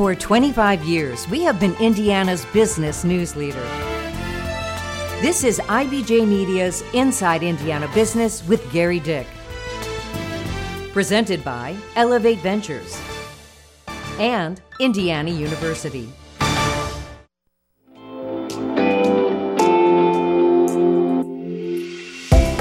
For 25 years, we have been Indiana's business news leader. This is IBJ Media's Inside Indiana Business with Gerry Dick. Presented by Elevate Ventures and Indiana University.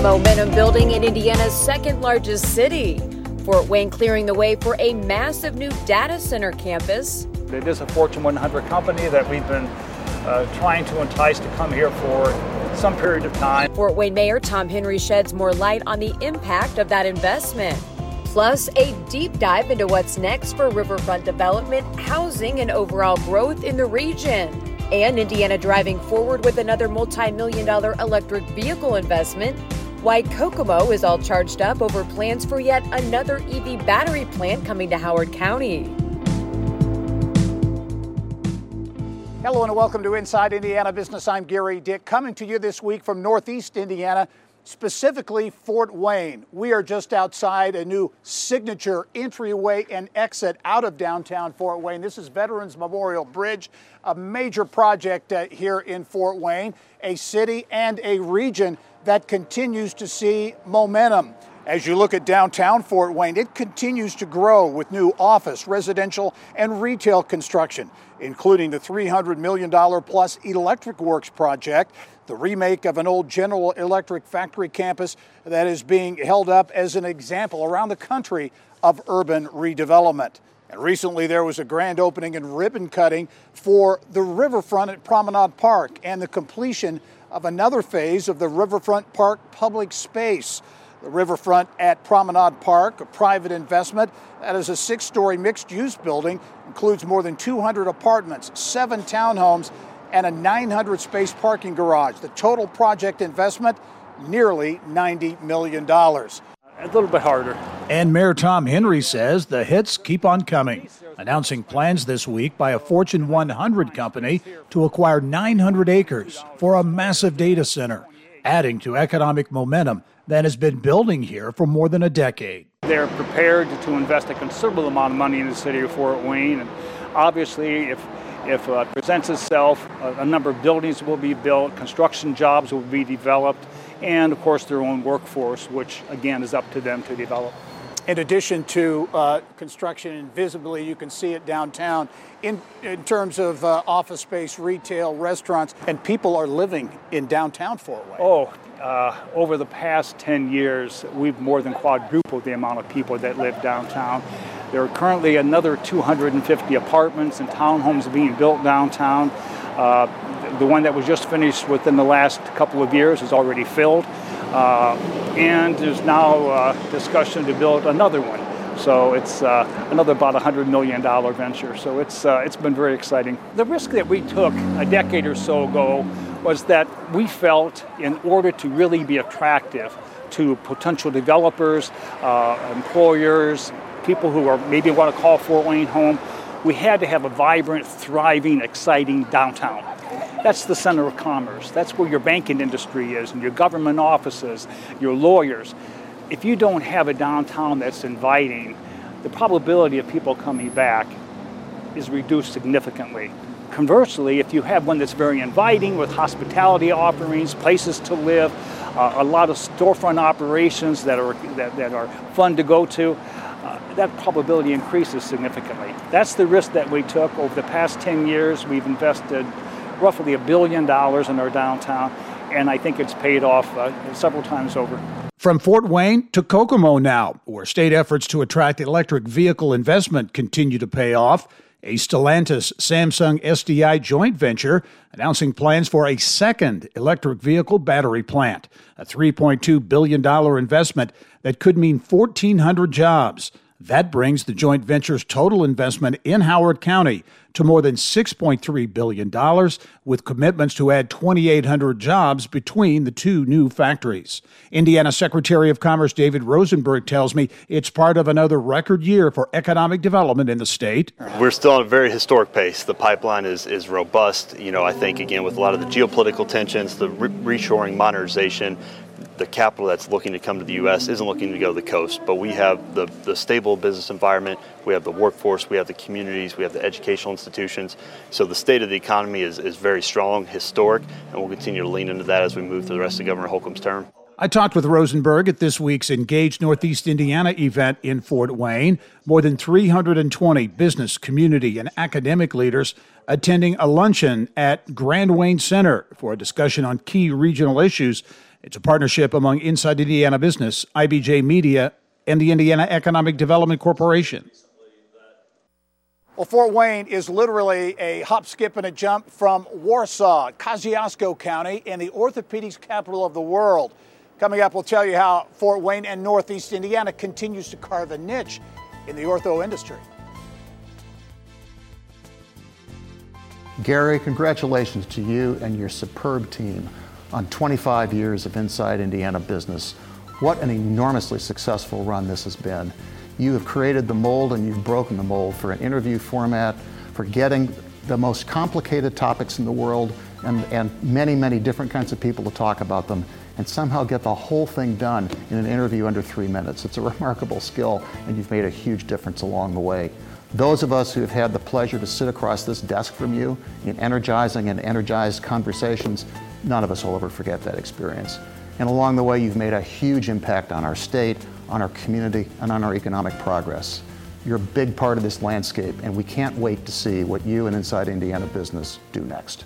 Momentum building in Indiana's second largest city. Fort Wayne clearing the way for a massive new data center campus. It is a Fortune 100 company that we've been uh, trying to entice to come here for some period of time. Fort Wayne Mayor Tom Henry sheds more light on the impact of that investment. Plus, a deep dive into what's next for riverfront development, housing, and overall growth in the region. And Indiana driving forward with another multi million dollar electric vehicle investment why Kokomo is all charged up over plans for yet another EV battery plant coming to Howard County. Hello and welcome to Inside Indiana Business. I'm Gerry Dick, coming to you this week from Northeast Indiana, specifically Fort Wayne. We are just outside a new signature entryway and exit out of downtown Fort Wayne. This is Veterans Memorial Bridge, a major project uh, here in Fort Wayne, a city and a region that continues to see momentum. As you look at downtown Fort Wayne, it continues to grow with new office, residential, and retail construction, including the $300 million plus Electric Works project, the remake of an old General Electric factory campus that is being held up as an example around the country of urban redevelopment. And recently there was a grand opening and ribbon cutting for the riverfront at Promenade Park and the completion of another phase of the Riverfront Park public space. The riverfront at Promenade Park, a private investment that is a six story mixed use building, includes more than 200 apartments, seven townhomes, and a 900 space parking garage. The total project investment, nearly $90 million a little bit harder. And Mayor Tom Henry says the hits keep on coming, announcing plans this week by a Fortune 100 company to acquire 900 acres for a massive data center, adding to economic momentum that has been building here for more than a decade. They're prepared to invest a considerable amount of money in the city of Fort Wayne, and obviously, if if uh, it presents itself, a number of buildings will be built, construction jobs will be developed, and of course their own workforce, which again is up to them to develop. In addition to uh, construction, and visibly you can see it downtown in, in terms of uh, office space, retail, restaurants, and people are living in downtown Fort Wayne. Oh, uh, over the past 10 years, we've more than quadrupled the amount of people that live downtown. There are currently another 250 apartments and townhomes being built downtown. Uh, the one that was just finished within the last couple of years is already filled. Uh, and there's now uh, discussion to build another one. So it's uh, another about $100 million venture. So it's, it's been very exciting. The risk that we took a decade or so ago was that we felt in order to really be attractive to potential developers, uh, employers, people who are maybe want to call Fort Wayne home, we had to have a vibrant, thriving, exciting downtown. That's the center of commerce. That's where your banking industry is and your government offices, your lawyers. If you don't have a downtown that's inviting, the probability of people coming back is reduced significantly. Conversely, if you have one that's very inviting with hospitality offerings, places to live, uh, a lot of storefront operations that are, that, that are fun to go to, uh, that probability increases significantly. That's the risk that we took over the past 10 years. We've invested roughly a billion dollars in our downtown, and I think it's paid off uh, several times over. From Fort Wayne to Kokomo now, where state efforts to attract electric vehicle investment continue to pay off. A Stellantis Samsung SDI joint venture announcing plans for a second electric vehicle battery plant, a $3.2 billion investment that could mean 1,400 jobs. That brings the joint venture's total investment in Howard County to more than $6.3 billion, with commitments to add 2,800 jobs between the two new factories. Indiana Secretary of Commerce David Rosenberg tells me it's part of another record year for economic development in the state. We're still on a very historic pace. The pipeline is, is robust. You know, I think, again, with a lot of the geopolitical tensions, the re- reshoring, modernization, the capital that's looking to come to the U.S. isn't looking to go to the coast, but we have the, the stable business environment, we have the workforce, we have the communities, we have the educational institutions. So the state of the economy is, is very strong, historic, and we'll continue to lean into that as we move through the rest of Governor Holcomb's term. I talked with Rosenberg at this week's Engage Northeast Indiana event in Fort Wayne. More than 320 business, community, and academic leaders attending a luncheon at Grand Wayne Center for a discussion on key regional issues. It's a partnership among Inside Indiana Business, IBJ Media, and the Indiana Economic Development Corporation. Well, Fort Wayne is literally a hop, skip, and a jump from Warsaw, Kosciusko County, and the orthopedics capital of the world. Coming up, we'll tell you how Fort Wayne and Northeast Indiana continues to carve a niche in the ortho industry. Gerry, congratulations to you and your superb team on 25 years of Inside Indiana business. What an enormously successful run this has been. You have created the mold and you've broken the mold for an interview format, for getting the most complicated topics in the world and, and many, many different kinds of people to talk about them and somehow get the whole thing done in an interview under three minutes. It's a remarkable skill, and you've made a huge difference along the way. Those of us who have had the pleasure to sit across this desk from you in energizing and energized conversations, none of us will ever forget that experience. And along the way, you've made a huge impact on our state, on our community, and on our economic progress. You're a big part of this landscape, and we can't wait to see what you and Inside Indiana Business do next.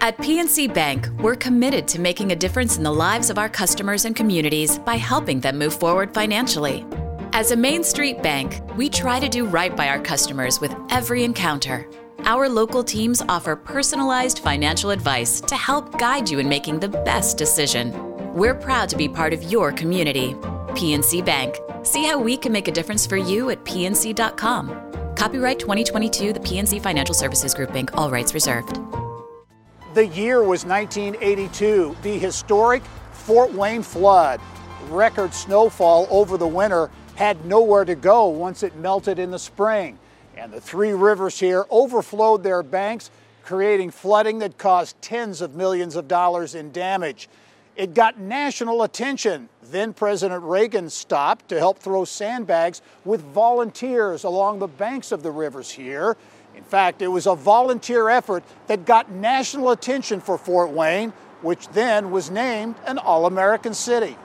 At PNC Bank, we're committed to making a difference in the lives of our customers and communities by helping them move forward financially. As a Main Street bank, we try to do right by our customers with every encounter. Our local teams offer personalized financial advice to help guide you in making the best decision. We're proud to be part of your community. PNC Bank. See how we can make a difference for you at pnc.com. Copyright 2022, the PNC Financial Services Group, Inc., all rights reserved. The year was 1982, the historic Fort Wayne flood. Record snowfall over the winter had nowhere to go once it melted in the spring. And the three rivers here overflowed their banks, creating flooding that caused tens of millions of dollars in damage. It got national attention. Then President Reagan stopped to help throw sandbags with volunteers along the banks of the rivers here. In fact, it was a volunteer effort that got national attention for Fort Wayne, which then was named an All American City.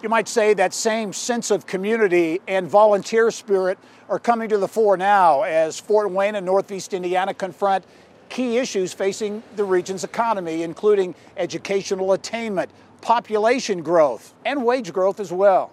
You might say that same sense of community and volunteer spirit are coming to the fore now as Fort Wayne and Northeast Indiana confront key issues facing the region's economy, including educational attainment, population growth, and wage growth as well.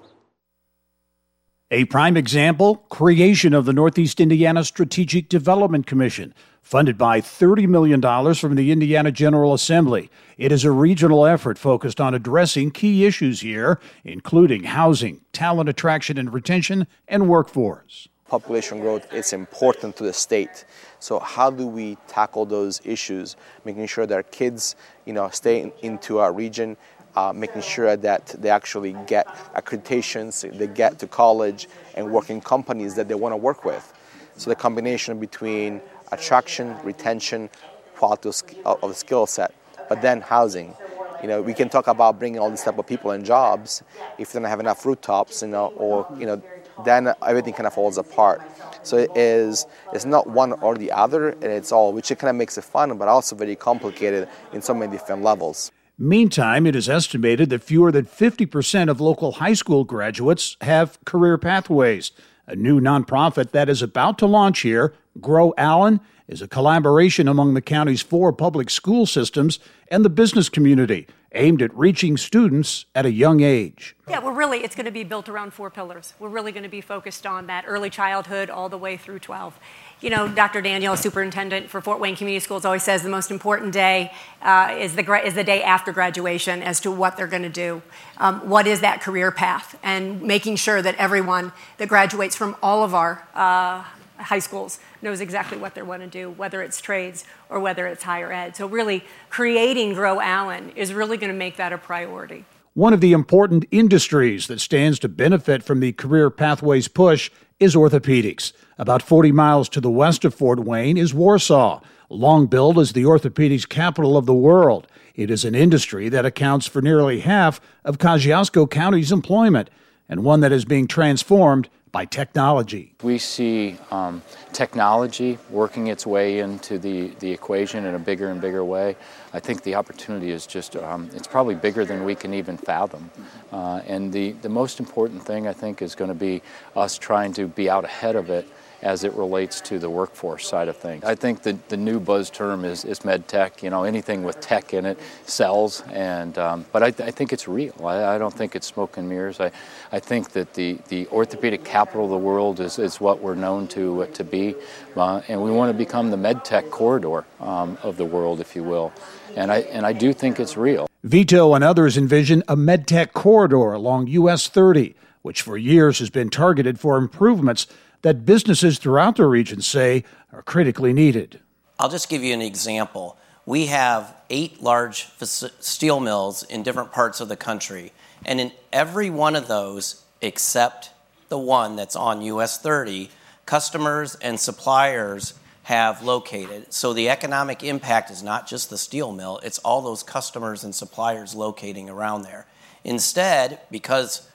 A prime example creation of the Northeast Indiana Strategic Development Commission, funded by $30 million from the Indiana General Assembly. It is a regional effort focused on addressing key issues here, including housing, talent attraction and retention, and workforce. Population growth is important to the state. So how do we tackle those issues, making sure that our kids, you know, stay in, into our region, uh, making sure that they actually get accreditations, they get to college and work in companies that they want to work with. So the combination between attraction, retention, quality of, skill set, but then housing. You know, we can talk about bringing all these type of people and jobs if they don't have enough rooftops, you know, or you know, then everything kind of falls apart. So it is it's not one or the other, and it's all, which it kind of makes it fun, but also very complicated in so many different levels. Meantime, it is estimated that fewer than 50% of local high school graduates have career pathways. A new nonprofit that is about to launch here, Grow Allen, is a collaboration among the county's four public school systems and the business community aimed at reaching students at a young age. Yeah, we're really, it's going to be built around four pillars. We're really going to be focused on that early childhood all the way through 12 you know, Dr. Daniel, superintendent for Fort Wayne Community Schools, always says the most important day uh, is, the, is the day after graduation as to what they're going to do. Um, what is that career path? And making sure that everyone that graduates from all of our uh, high schools knows exactly what they want to do, whether it's trades or whether it's higher ed. So, really, creating Grow Allen is really going to make that a priority. One of the important industries that stands to benefit from the Career Pathways push is orthopedics. About 40 miles to the west of Fort Wayne is Warsaw, long billed as the orthopedics capital of the world. It is an industry that accounts for nearly half of Kosciusko County's employment and one that is being transformed by technology. We see um, technology working its way into the, the equation in a bigger and bigger way. I think the opportunity is just, um, it's probably bigger than we can even fathom. Uh, and the, the most important thing, I think, is going to be us trying to be out ahead of it as it relates to the workforce side of things. I think the, the new buzz term is, is med tech. You know, anything with tech in it sells, and um, but I, I, think it's real. I, I, don't think it's smoke and mirrors. I, I think that the, the orthopedic capital of the world is, is what we're known to uh, to be, uh, and we want to become the med tech corridor um, of the world, if you will. And I and I do think it's real. Vito and others envision a medtech corridor along US 30, which for years has been targeted for improvements that businesses throughout the region say are critically needed. I'll just give you an example. We have eight large steel mills in different parts of the country, and in every one of those, except the one that's on US 30, customers and suppliers have located. So the economic impact is not just the steel mill, it's all those customers and suppliers locating around there. Instead, because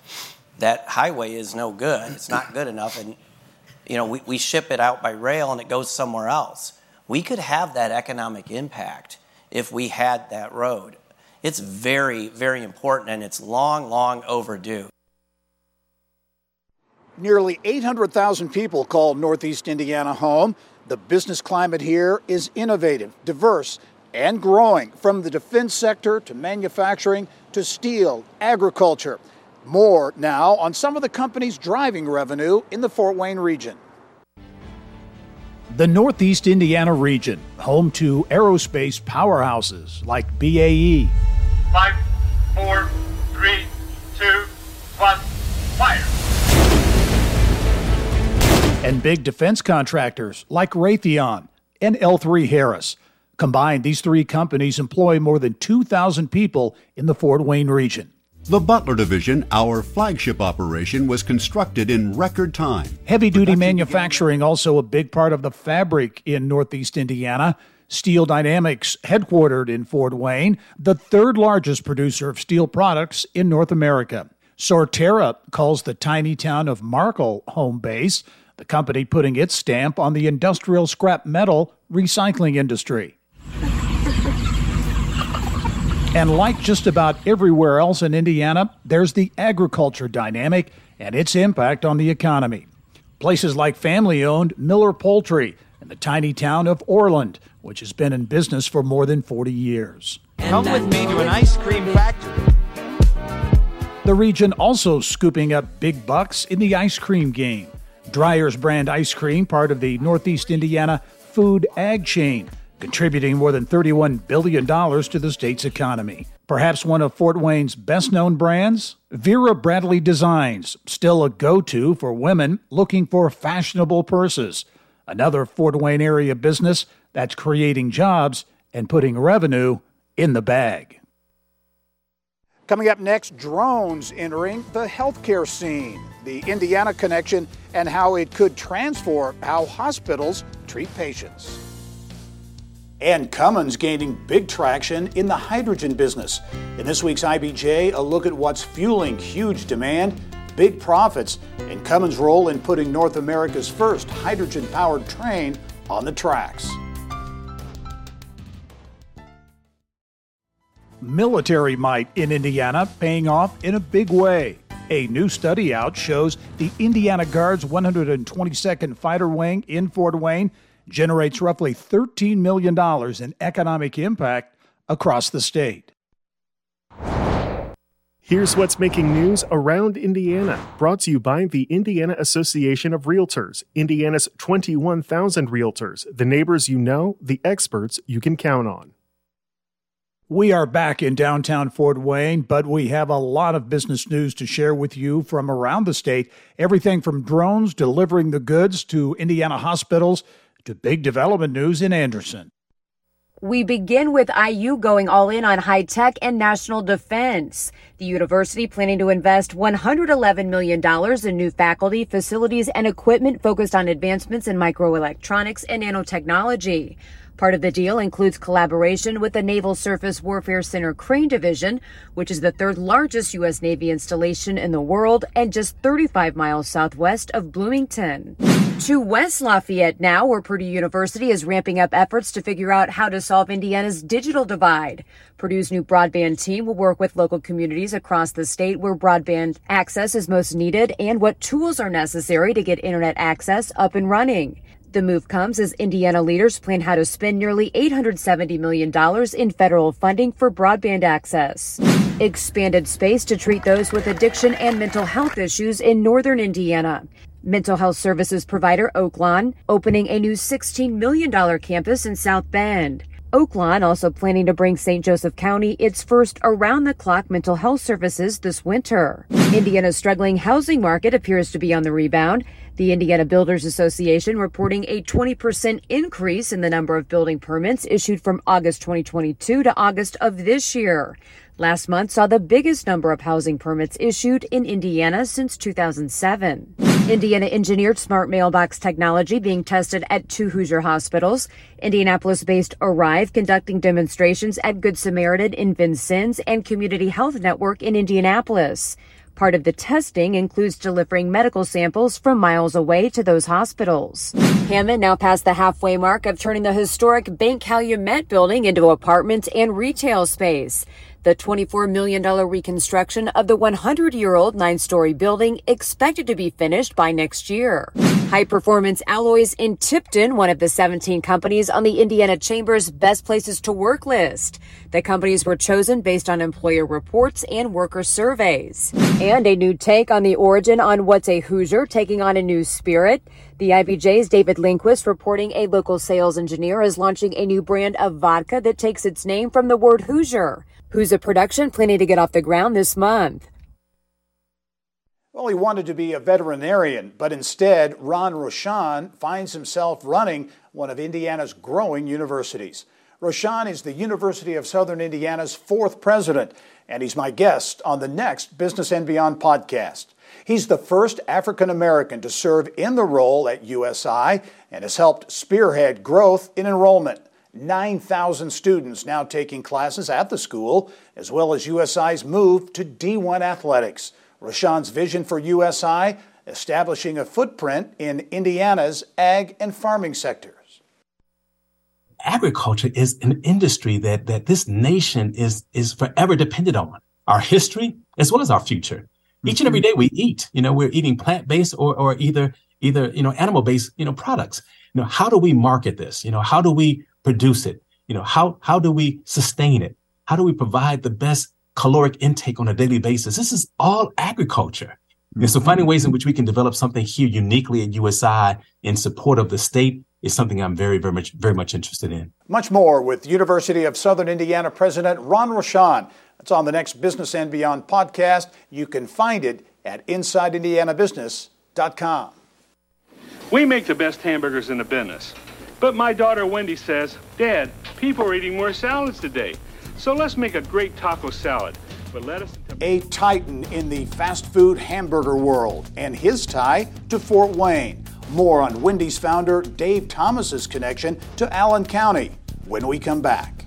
that highway is no good, it's not good enough, and you know, we, we ship it out by rail and it goes somewhere else. We could have that economic impact if we had that road. It's very, very important and it's long, long overdue. Nearly 800,000 people call Northeast Indiana home. The business climate here is innovative, diverse, and growing from the defense sector to manufacturing to steel, agriculture. More now on some of the companies driving revenue in the Fort Wayne region. The Northeast Indiana region, home to aerospace powerhouses like BAE. Five, four, three, two, one, fire. And big defense contractors like Raytheon and L3 Harris. Combined, these three companies employ more than 2,000 people in the Fort Wayne region. The Butler Division, our flagship operation, was constructed in record time. Heavy duty manufacturing, also a big part of the fabric in Northeast Indiana. Steel Dynamics, headquartered in Fort Wayne, the third largest producer of steel products in North America. Sortera calls the tiny town of Markle home base, the company putting its stamp on the industrial scrap metal recycling industry. And like just about everywhere else in Indiana, there's the agriculture dynamic and its impact on the economy. Places like family owned Miller Poultry in the tiny town of Orland, which has been in business for more than 40 years. Come with me to an ice cream factory. The region also scooping up big bucks in the ice cream game. Dreyer's brand ice cream, part of the Northeast Indiana food ag chain, contributing more than $31 billion to the state's economy. Perhaps one of Fort Wayne's best known brands? Vera Bradley Designs, still a go to for women looking for fashionable purses. Another Fort Wayne area business that's creating jobs and putting revenue in the bag. Coming up next, drones entering the healthcare scene, the Indiana connection, and how it could transform how hospitals treat patients. And Cummins gaining big traction in the hydrogen business. In this week's IBJ, a look at what's fueling huge demand, big profits, and Cummins' role in putting North America's first hydrogen powered train on the tracks. Military might in Indiana paying off in a big way. A new study out shows the Indiana Guard's 122nd Fighter Wing in Fort Wayne generates roughly $13 million in economic impact across the state. Here's what's making news around Indiana, brought to you by the Indiana Association of Realtors, Indiana's 21,000 realtors, the neighbors you know, the experts you can count on. We are back in downtown Fort Wayne, but we have a lot of business news to share with you from around the state. Everything from drones delivering the goods to Indiana hospitals to big development news in Anderson. We begin with IU going all in on high tech and national defense. The university planning to invest $111 million in new faculty, facilities, and equipment focused on advancements in microelectronics and nanotechnology. Part of the deal includes collaboration with the Naval Surface Warfare Center Crane Division, which is the third largest U.S. Navy installation in the world and just 35 miles southwest of Bloomington. To West Lafayette now, where Purdue University is ramping up efforts to figure out how to solve Indiana's digital divide. Purdue's new broadband team will work with local communities across the state where broadband access is most needed and what tools are necessary to get internet access up and running. The move comes as Indiana leaders plan how to spend nearly $870 million in federal funding for broadband access. Expanded space to treat those with addiction and mental health issues in northern Indiana. Mental health services provider Oaklawn opening a new $16 million campus in South Bend. Oaklawn also planning to bring St. Joseph County its first around the clock mental health services this winter. Indiana's struggling housing market appears to be on the rebound the Indiana Builders Association reporting a 20% increase in the number of building permits issued from August 2022 to August of this year. Last month saw the biggest number of housing permits issued in Indiana since 2007. Indiana engineered smart mailbox technology being tested at two Hoosier hospitals. Indianapolis based Arrive conducting demonstrations at Good Samaritan in Vincennes and Community Health Network in Indianapolis. Part of the testing includes delivering medical samples from miles away to those hospitals. Hammond now passed the halfway mark of turning the historic Bank Calumet building into apartments and retail space. The $24 million reconstruction of the 100 year old nine story building expected to be finished by next year. High Performance Alloys in Tipton, one of the 17 companies on the Indiana Chamber's Best Places to Work list. The companies were chosen based on employer reports and worker surveys. And a new take on the origin on what's a Hoosier taking on a new spirit. The IBJ's David Lindquist reporting a local sales engineer is launching a new brand of vodka that takes its name from the word Hoosier. Who's a production planning to get off the ground this month. Well, he wanted to be a veterinarian, but instead, Ron Rochon finds himself running one of Indiana's growing universities. Roshan is the University of Southern Indiana's fourth president, and he's my guest on the next Business and Beyond podcast. He's the first African American to serve in the role at USI and has helped spearhead growth in enrollment. 9,000 students now taking classes at the school, as well as USI's move to D1 athletics. Rochon's vision for USI establishing a footprint in Indiana's ag and farming sectors. Agriculture is an industry that, that this nation is, is forever dependent on. Our history as well as our future. Each and every mm-hmm. day we eat, you know, we're eating plant-based or, or either, either, you know, animal-based, you know, products. You know, how do we market this? You know, how do we produce it? You know, how, how do we sustain it? How do we provide the best caloric intake on a daily basis? This is all agriculture. And so finding ways in which we can develop something here uniquely at USI in support of the state is something I'm very, very much, very much interested in. Much more with University of Southern Indiana President Ron Rochon. That's on the next Business and Beyond podcast. You can find it at InsideIndianaBusiness.com. We make the best hamburgers in the business. But my daughter Wendy says, Dad, people are eating more salads today. So let's make a great taco salad But lettuce and A titan in the fast food hamburger world and his tie to Fort Wayne. More on Wendy's founder Dave Thomas's connection to Allen County when we come back.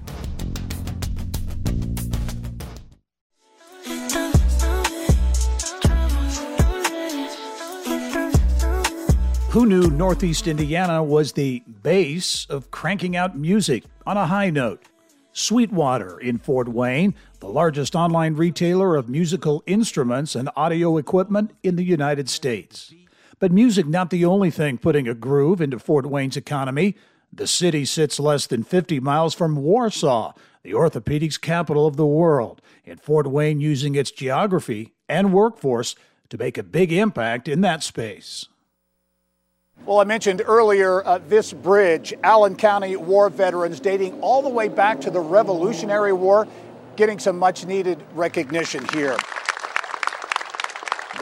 Who knew Northeast Indiana was the base of cranking out music on a high note? Sweetwater in Fort Wayne, the largest online retailer of musical instruments and audio equipment in the United States. But music not the only thing putting a groove into Fort Wayne's economy. The city sits less than 50 miles from Warsaw, the orthopedics capital of the world, and Fort Wayne using its geography and workforce to make a big impact in that space. Well, I mentioned earlier uh, this bridge, Allen County war veterans dating all the way back to the Revolutionary War, getting some much needed recognition here.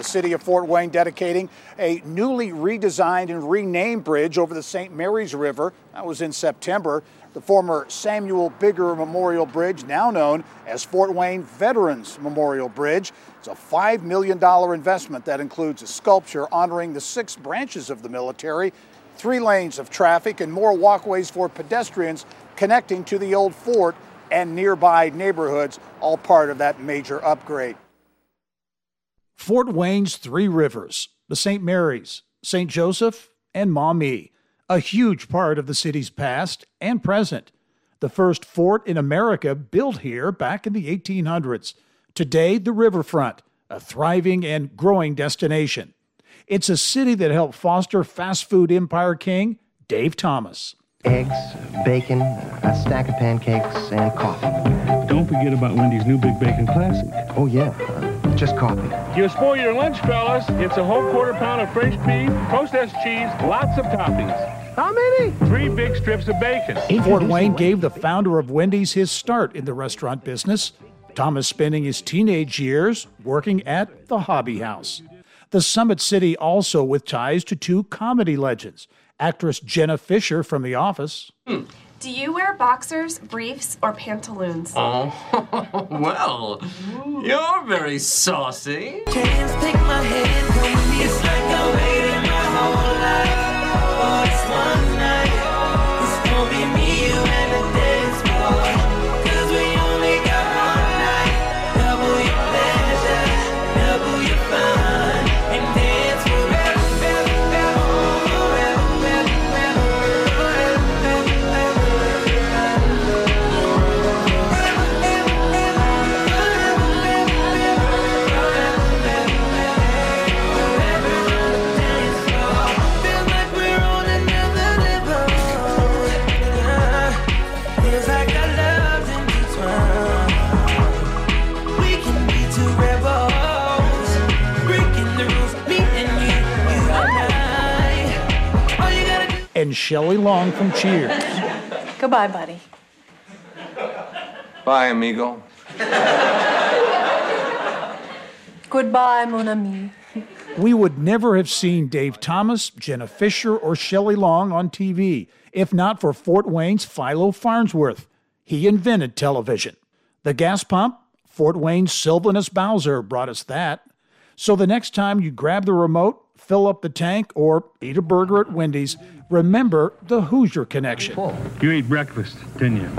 The city of Fort Wayne dedicating a newly redesigned and renamed bridge over the St. Mary's River. That was in September. The former Samuel Bigger Memorial Bridge, now known as Fort Wayne Veterans Memorial Bridge. It's a $5 million investment that includes a sculpture honoring the six branches of the military, three lanes of traffic, and more walkways for pedestrians connecting to the old fort and nearby neighborhoods, all part of that major upgrade. Fort Wayne's Three Rivers, the St. Mary's, St. Joseph, and Maumee, a huge part of the city's past and present. The first fort in America built here back in the 1800s. Today, the riverfront, a thriving and growing destination. It's a city that helped foster fast food empire king Dave Thomas eggs, bacon, a stack of pancakes, and coffee. Don't forget about Wendy's new Big Bacon Classic. Oh, yeah, just coffee. You spoil your lunch, fellas. It's a whole quarter pound of French beef, processed cheese, lots of toppings. How many? Three big strips of bacon. Fort Wayne gave the founder of Wendy's his start in the restaurant business. Thomas spending his teenage years working at the Hobby House. The Summit City also with ties to two comedy legends actress Jenna Fischer from The Office. Hmm. Do you wear boxers, briefs, or pantaloons? Oh, well, you're very saucy. And Shelley Long from Cheers. Goodbye, buddy. Bye, amigo. Goodbye, mon ami. We would never have seen Dave Thomas, Jenna Fischer, or Shelley Long on TV if not for Fort Wayne's Philo Farnsworth. He invented television. The gas pump, Fort Wayne's Sylvanus Bowser brought us that. So the next time you grab the remote, fill up the tank, or eat a burger at Wendy's, remember the Hoosier connection. You ate breakfast, didn't you?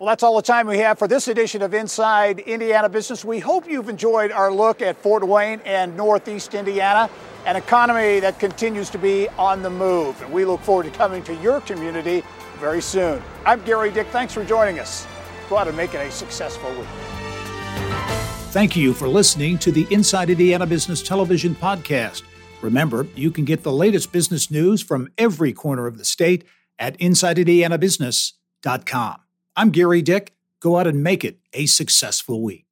Well, that's all the time we have for this edition of Inside Indiana Business. We hope you've enjoyed our look at Fort Wayne and Northeast Indiana, an economy that continues to be on the move. And we look forward to coming to your community very soon. I'm Gerry Dick. Thanks for joining us. Go out and make it a successful week. Thank you for listening to the Inside Indiana Business Television podcast. Remember, you can get the latest business news from every corner of the state at InsideIndianaBusiness.com. I'm Gerry Dick. Go out and make it a successful week.